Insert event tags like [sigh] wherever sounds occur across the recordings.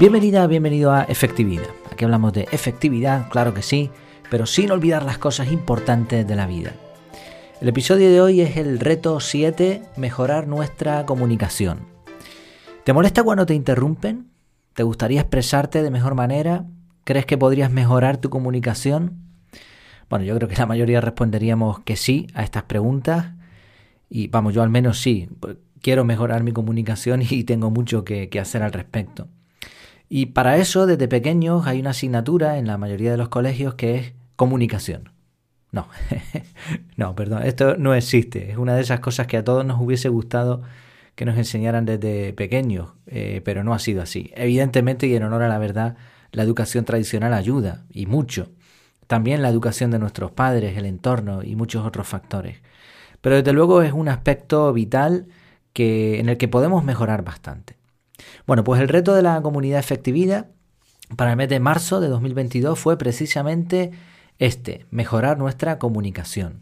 Bienvenida, bienvenido a Efectividad. Aquí hablamos de efectividad, claro que sí, pero sin olvidar las cosas importantes de la vida. El episodio de hoy es el reto 7, mejorar nuestra comunicación. ¿Te molesta cuando te interrumpen? ¿Te gustaría expresarte de mejor manera? ¿Crees que podrías mejorar tu comunicación? Bueno, yo creo que la mayoría responderíamos que sí a estas preguntas. Y vamos, yo al menos sí. Quiero mejorar mi comunicación y tengo mucho que, que hacer al respecto. Y para eso, desde pequeños, hay una asignatura en la mayoría de los colegios que es comunicación. No, [laughs] no, perdón, esto no existe. Es una de esas cosas que a todos nos hubiese gustado que nos enseñaran desde pequeños, eh, pero no ha sido así. Evidentemente, y en honor a la verdad, la educación tradicional ayuda, y mucho. También la educación de nuestros padres, el entorno y muchos otros factores. Pero desde luego es un aspecto vital que, en el que podemos mejorar bastante. Bueno, pues el reto de la comunidad efectividad para el mes de marzo de 2022 fue precisamente este, mejorar nuestra comunicación.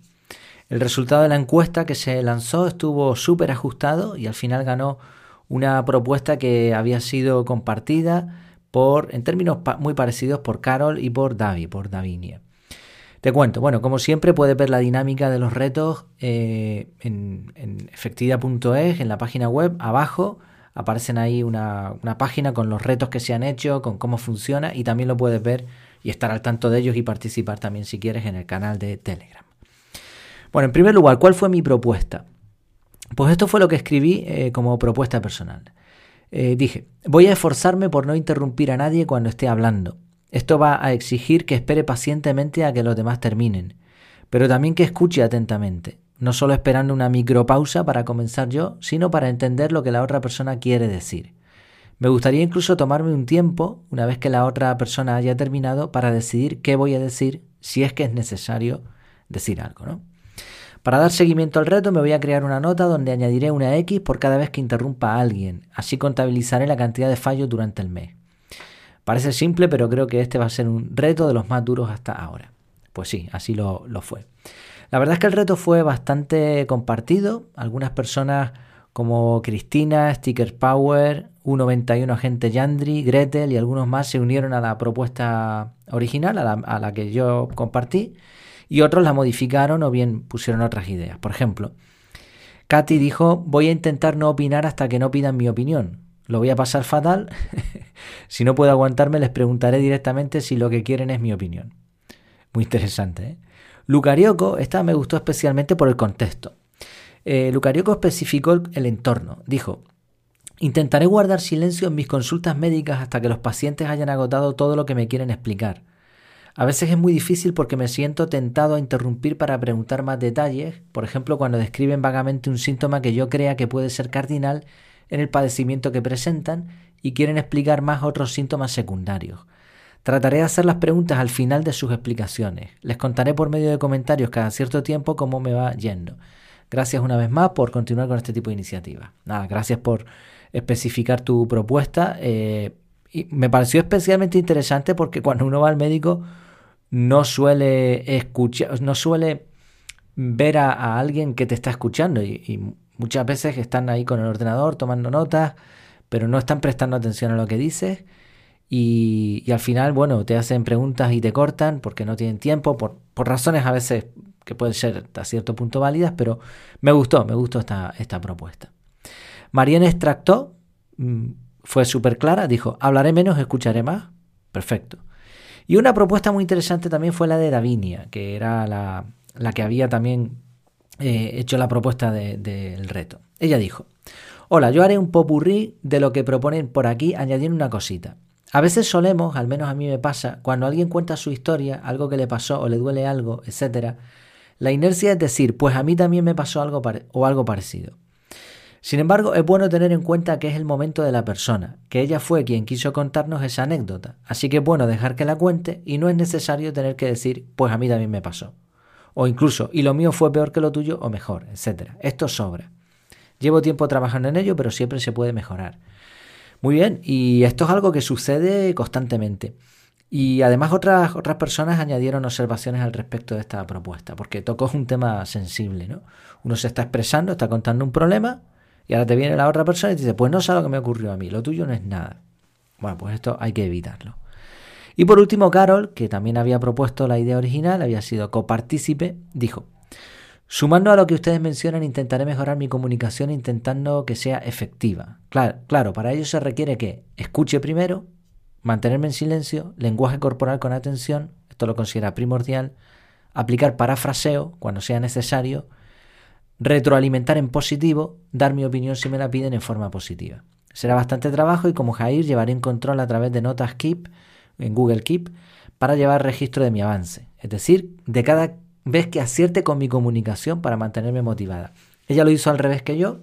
El resultado de la encuesta que se lanzó estuvo súper ajustado y al final ganó una propuesta que había sido compartida por, en términos muy parecidos por Carol y por Davi, por Davinia. Te cuento, bueno, como siempre puedes ver la dinámica de los retos eh, en, en efectividad.es, en la página web, abajo aparecen ahí una, página con los retos que se han hecho, con cómo funciona y también lo puedes ver y estar al tanto de ellos y participar también si quieres en el canal de Telegram. Bueno, en primer lugar, ¿cuál fue mi propuesta? Pues esto fue lo que escribí eh, como propuesta personal. Eh, dije, voy a esforzarme por no interrumpir a nadie cuando esté hablando. Esto va a exigir que espere pacientemente a que los demás terminen, pero también que escuche atentamente no solo esperando una micropausa para comenzar yo, sino para entender lo que la otra persona quiere decir. Me gustaría incluso tomarme un tiempo, una vez que la otra persona haya terminado, para decidir qué voy a decir, si es que es necesario decir algo, ¿no? Para dar seguimiento al reto me voy a crear una nota donde añadiré una X por cada vez que interrumpa a alguien, así contabilizaré la cantidad de fallos durante el mes. Parece simple, pero creo que este va a ser un reto de los más duros hasta ahora. Pues sí, así lo, lo fue. La verdad es que el reto fue bastante compartido. Algunas personas como Cristina, Sticker Power, 191 Agente Yandri, Gretel y algunos más se unieron a la propuesta original, a la, que yo compartí, y otros la modificaron o bien pusieron otras ideas. Por ejemplo, Katy dijo, voy a intentar no opinar hasta que no pidan mi opinión. Lo voy a pasar fatal. [laughs] si no puedo aguantarme, les preguntaré directamente si lo que quieren es mi opinión. Muy interesante, ¿eh? Lucarioco, esta me gustó especialmente por el contexto. Eh, Lucarioco especificó el, entorno. Dijo, intentaré guardar silencio en mis consultas médicas hasta que los pacientes hayan agotado todo lo que me quieren explicar. A veces es muy difícil porque me siento tentado a interrumpir para preguntar más detalles, por ejemplo cuando describen vagamente un síntoma que yo crea que puede ser cardinal en el padecimiento que presentan y quieren explicar más otros síntomas secundarios. Trataré de hacer las preguntas al final de sus explicaciones. Les contaré por medio de comentarios cada cierto tiempo cómo me va yendo. Gracias una vez más por continuar con este tipo de iniciativas. Nada, gracias por especificar tu propuesta. Eh, y me pareció especialmente interesante porque cuando uno va al médico no suele escuchar, no suele ver a, alguien que te está escuchando y, y, muchas veces están ahí con el ordenador tomando notas, pero no están prestando atención a lo que dices y, al final, bueno, te hacen preguntas y te cortan porque no tienen tiempo, por, razones a veces que pueden ser a cierto punto válidas, pero me gustó, me gustó esta, esta propuesta. Mariana extractó, mm, fue súper clara, dijo, hablaré menos, escucharé más. Perfecto. Y una propuesta muy interesante también fue la de Davinia, que era la, que había también eh, hecho la propuesta del reto. Ella dijo, hola, yo haré un popurrí de lo que proponen por aquí, añadiendo una cosita. A veces solemos, al menos a mí me pasa, cuando alguien cuenta su historia, algo que le pasó o le duele algo, etc., la inercia es decir, pues a mí también me pasó algo o algo parecido. Sin embargo, es bueno tener en cuenta que es el momento de la persona, que ella fue quien quiso contarnos esa anécdota, así que es bueno dejar que la cuente y no es necesario tener que decir, pues a mí también me pasó. O incluso, y lo mío fue peor que lo tuyo o mejor, etc. Esto sobra. Llevo tiempo trabajando en ello, pero siempre se puede mejorar. Muy bien, y esto es algo que sucede constantemente. Y además otras, otras personas añadieron observaciones al respecto de esta propuesta, porque tocó un tema sensible, ¿no? Uno se está expresando, está contando un problema, y ahora te viene la otra persona y te dice, pues no sé lo que me ocurrió a mí, lo tuyo no es nada. Bueno, pues esto hay que evitarlo. Y por último, Carol, que también había propuesto la idea original, había sido copartícipe, dijo, sumando a lo que ustedes mencionan, intentaré mejorar mi comunicación intentando que sea efectiva. Claro, claro, para ello se requiere que escuche primero, mantenerme en silencio, lenguaje corporal con atención, esto lo considera primordial, aplicar parafraseo cuando sea necesario, retroalimentar en positivo, dar mi opinión si me la piden en forma positiva. Será bastante trabajo y como Jair llevaré en control a través de notas Keep en Google Keep para llevar registro de mi avance, es decir, de cada vez que acierte con mi comunicación para mantenerme motivada. Ella lo hizo al revés que yo,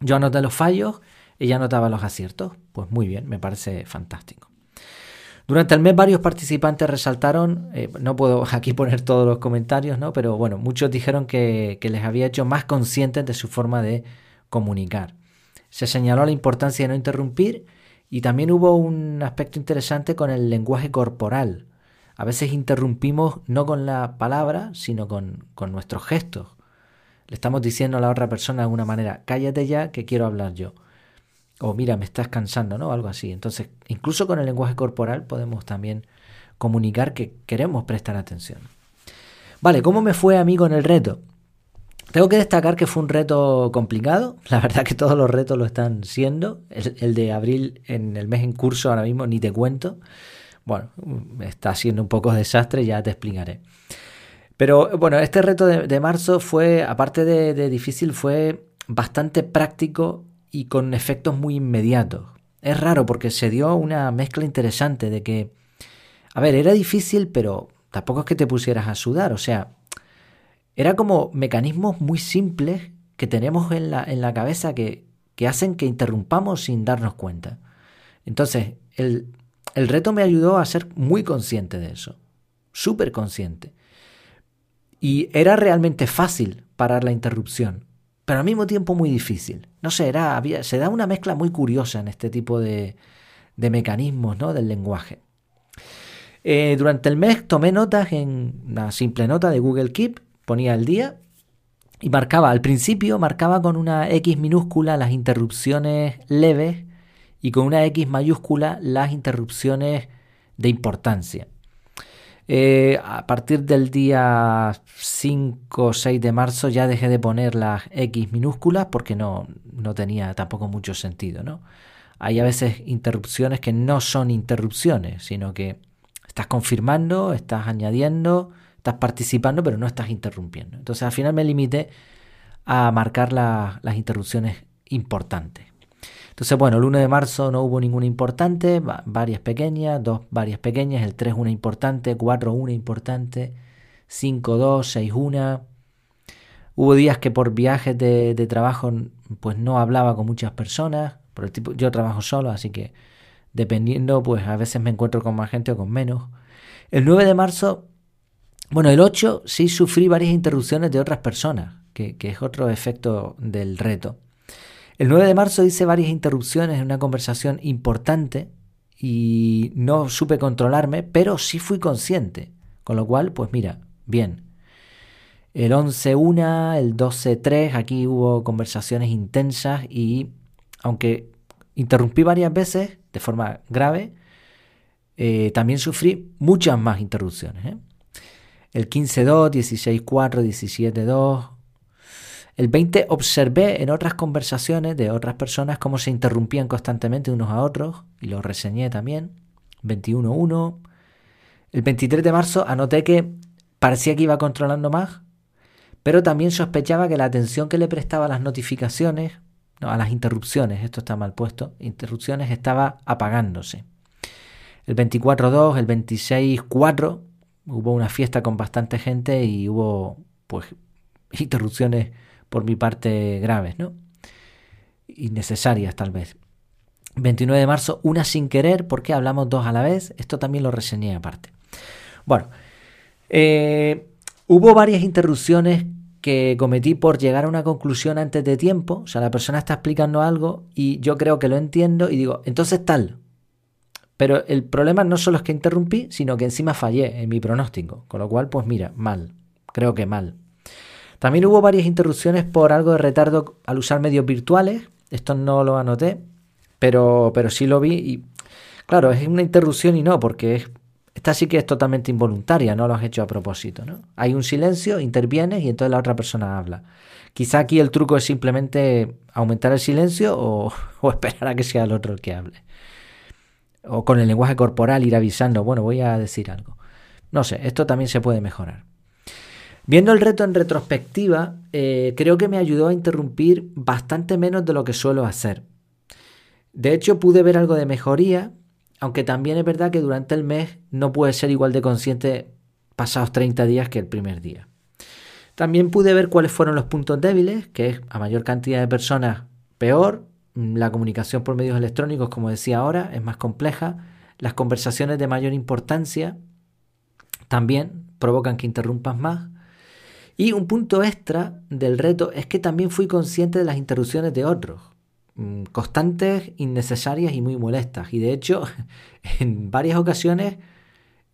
yo anoté los fallos, ella anotaba los aciertos, pues muy bien, me parece fantástico. Durante el mes varios participantes resaltaron, eh, no puedo [laughs] aquí poner todos los comentarios, ¿no? pero bueno, muchos dijeron que, que les había hecho más conscientes de su forma de comunicar. Se señaló la importancia de no interrumpir y también hubo un aspecto interesante con el lenguaje corporal. A veces interrumpimos no con la palabra, sino con, nuestros gestos. Le estamos diciendo a la otra persona de alguna manera, cállate ya que quiero hablar yo. O mira, me estás cansando, ¿no? Algo así. Entonces, incluso con el lenguaje corporal podemos también comunicar que queremos prestar atención. Vale, ¿cómo me fue a mí con el reto? Tengo que destacar que fue un reto complicado. [laughs] La verdad que todos los retos lo están siendo. El, de abril en el mes en curso ahora mismo ni te cuento. Bueno, está siendo un poco desastre, ya te explicaré. Pero bueno, este reto de, marzo fue, aparte de, difícil, fue bastante práctico y con efectos muy inmediatos. Es raro porque se dio una mezcla interesante de que, a ver, era difícil, pero tampoco es que te pusieras a sudar. O sea, era como mecanismos muy simples que tenemos en la, en la cabeza que, que hacen que interrumpamos sin darnos cuenta. Entonces, el, el reto me ayudó a ser muy consciente de eso, súper consciente. Y era realmente fácil parar la interrupción, pero al mismo tiempo muy difícil. No sé, era, se da una mezcla muy curiosa en este tipo de, de mecanismos ¿no? del lenguaje. Eh, durante el mes tomé notas en una simple nota de Google Keep ponía el día y marcaba, al principio marcaba con una X minúscula las interrupciones leves y con una X mayúscula las interrupciones de importancia. Eh, a partir del día 5 o 6 de marzo ya dejé de poner las X minúsculas porque no, no tenía tampoco mucho sentido. ¿no? Hay a veces interrupciones que no son interrupciones, sino que estás confirmando, estás añadiendo, estás participando, pero no estás interrumpiendo. Entonces al final me limité a marcar las interrupciones importantes. Entonces, bueno, el 1 de marzo no hubo ninguna importante, varias pequeñas, dos varias pequeñas, el 3 una importante, 4 una importante, 5 2, 6 una. Hubo días que por viajes de, trabajo pues no hablaba con muchas personas, por el tipo, yo trabajo solo, así que dependiendo, pues a veces me encuentro con más gente o con menos. El 9 de marzo bueno, el 8 sí sufrí varias interrupciones de otras personas, que, es otro efecto del reto. El 9 de marzo hice varias interrupciones en una conversación importante y no supe controlarme, pero sí fui consciente. Con lo cual, pues mira, bien. El 11-1, el 12-3, aquí hubo conversaciones intensas y aunque interrumpí varias veces de forma grave, eh, también sufrí muchas más interrupciones. ¿eh? el 15-2, 16-4, 17-2. El 20 observé en otras conversaciones de otras personas cómo se interrumpían constantemente unos a otros y lo reseñé también. 21-1. El 23 de marzo anoté que parecía que iba controlando más, pero también sospechaba que la atención que le prestaba a las notificaciones, no, a las interrupciones, esto está mal puesto, interrupciones estaba apagándose. El 24-2, el 26-4 hubo una fiesta con bastante gente y hubo pues [laughs] interrupciones por mi parte graves, ¿no? Innecesarias tal vez. 29 de marzo, una sin querer, porque hablamos dos a la vez. Esto también lo reseñé aparte. Bueno, eh, hubo varias interrupciones que cometí por llegar a una conclusión antes de tiempo. O sea, la persona está explicando algo y yo creo que lo entiendo y digo, entonces tal, pero el problema no solo es que interrumpí, sino que encima fallé en mi pronóstico. Con lo cual, pues mira, mal. Creo que mal. También hubo varias interrupciones por algo de retardo al usar medios virtuales. Esto no lo anoté, pero, pero sí lo vi. Y Claro, es una interrupción y no, porque es, esta sí que es totalmente involuntaria, no lo has hecho a propósito, ¿no? Hay un silencio, intervienes y entonces la otra persona habla. Quizá aquí el truco es simplemente aumentar el silencio o, [laughs] o esperar a que sea el otro el que hable. O con el lenguaje corporal ir avisando, bueno, voy a decir algo. No sé, esto también se puede mejorar. Viendo el reto en retrospectiva, eh, creo que me ayudó a interrumpir bastante menos de lo que suelo hacer. De hecho, pude ver algo de mejoría, aunque también es verdad que durante el mes no pude ser igual de consciente pasados 30 días que el primer día. También pude ver cuáles fueron los puntos débiles, que es a mayor cantidad de personas peor, la comunicación por medios electrónicos, como decía ahora, es más compleja, las conversaciones de mayor importancia también provocan que interrumpas más, y un punto extra del reto es que también fui consciente de las interrupciones de otros, mm, constantes, innecesarias y muy molestas. Y de hecho, [laughs] en varias ocasiones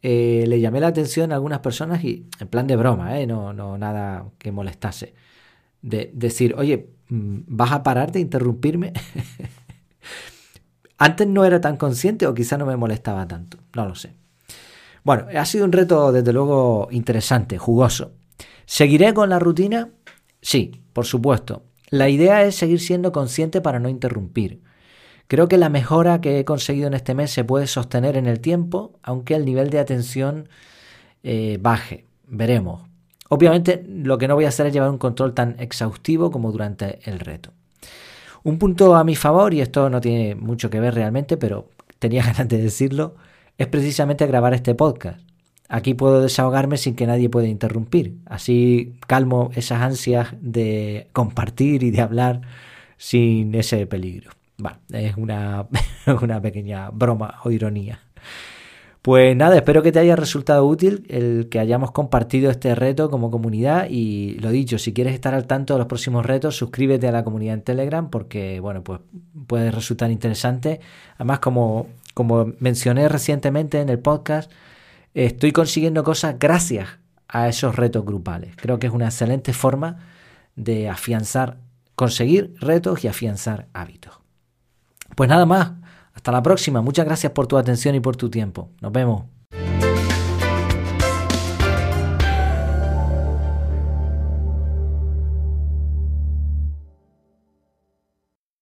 eh, le llamé la atención a algunas personas y en plan de broma, eh, no, nada que molestase. De decir, oye, mm, ¿vas a parar de interrumpirme? [laughs] Antes no era tan consciente o quizá no me molestaba tanto, no lo sé. Bueno, ha sido un reto desde luego interesante, jugoso. ¿Seguiré con la rutina? Sí, por supuesto. La idea es seguir siendo consciente para no interrumpir. Creo que la mejora que he conseguido en este mes se puede sostener en el tiempo, aunque el nivel de atención eh, baje. Veremos. Obviamente lo que no voy a hacer es llevar un control tan exhaustivo como durante el reto. Un punto a mi favor, y esto no tiene mucho que ver realmente, pero tenía [laughs] ganas de decirlo, es precisamente grabar este podcast. Aquí puedo desahogarme sin que nadie pueda interrumpir. Así calmo esas ansias de compartir y de hablar sin ese peligro. Bueno, es una, [laughs] una pequeña broma o ironía. Pues nada, espero que te haya resultado útil el que hayamos compartido este reto como comunidad y lo dicho, si quieres estar al tanto de los próximos retos, suscríbete a la comunidad en Telegram porque, bueno, pues puede resultar interesante. Además, como, como mencioné recientemente en el podcast, estoy consiguiendo cosas gracias a esos retos grupales. Creo que es una excelente forma de afianzar, conseguir retos y afianzar hábitos. Pues nada más, hasta la próxima. Muchas gracias por tu atención y por tu tiempo. Nos vemos.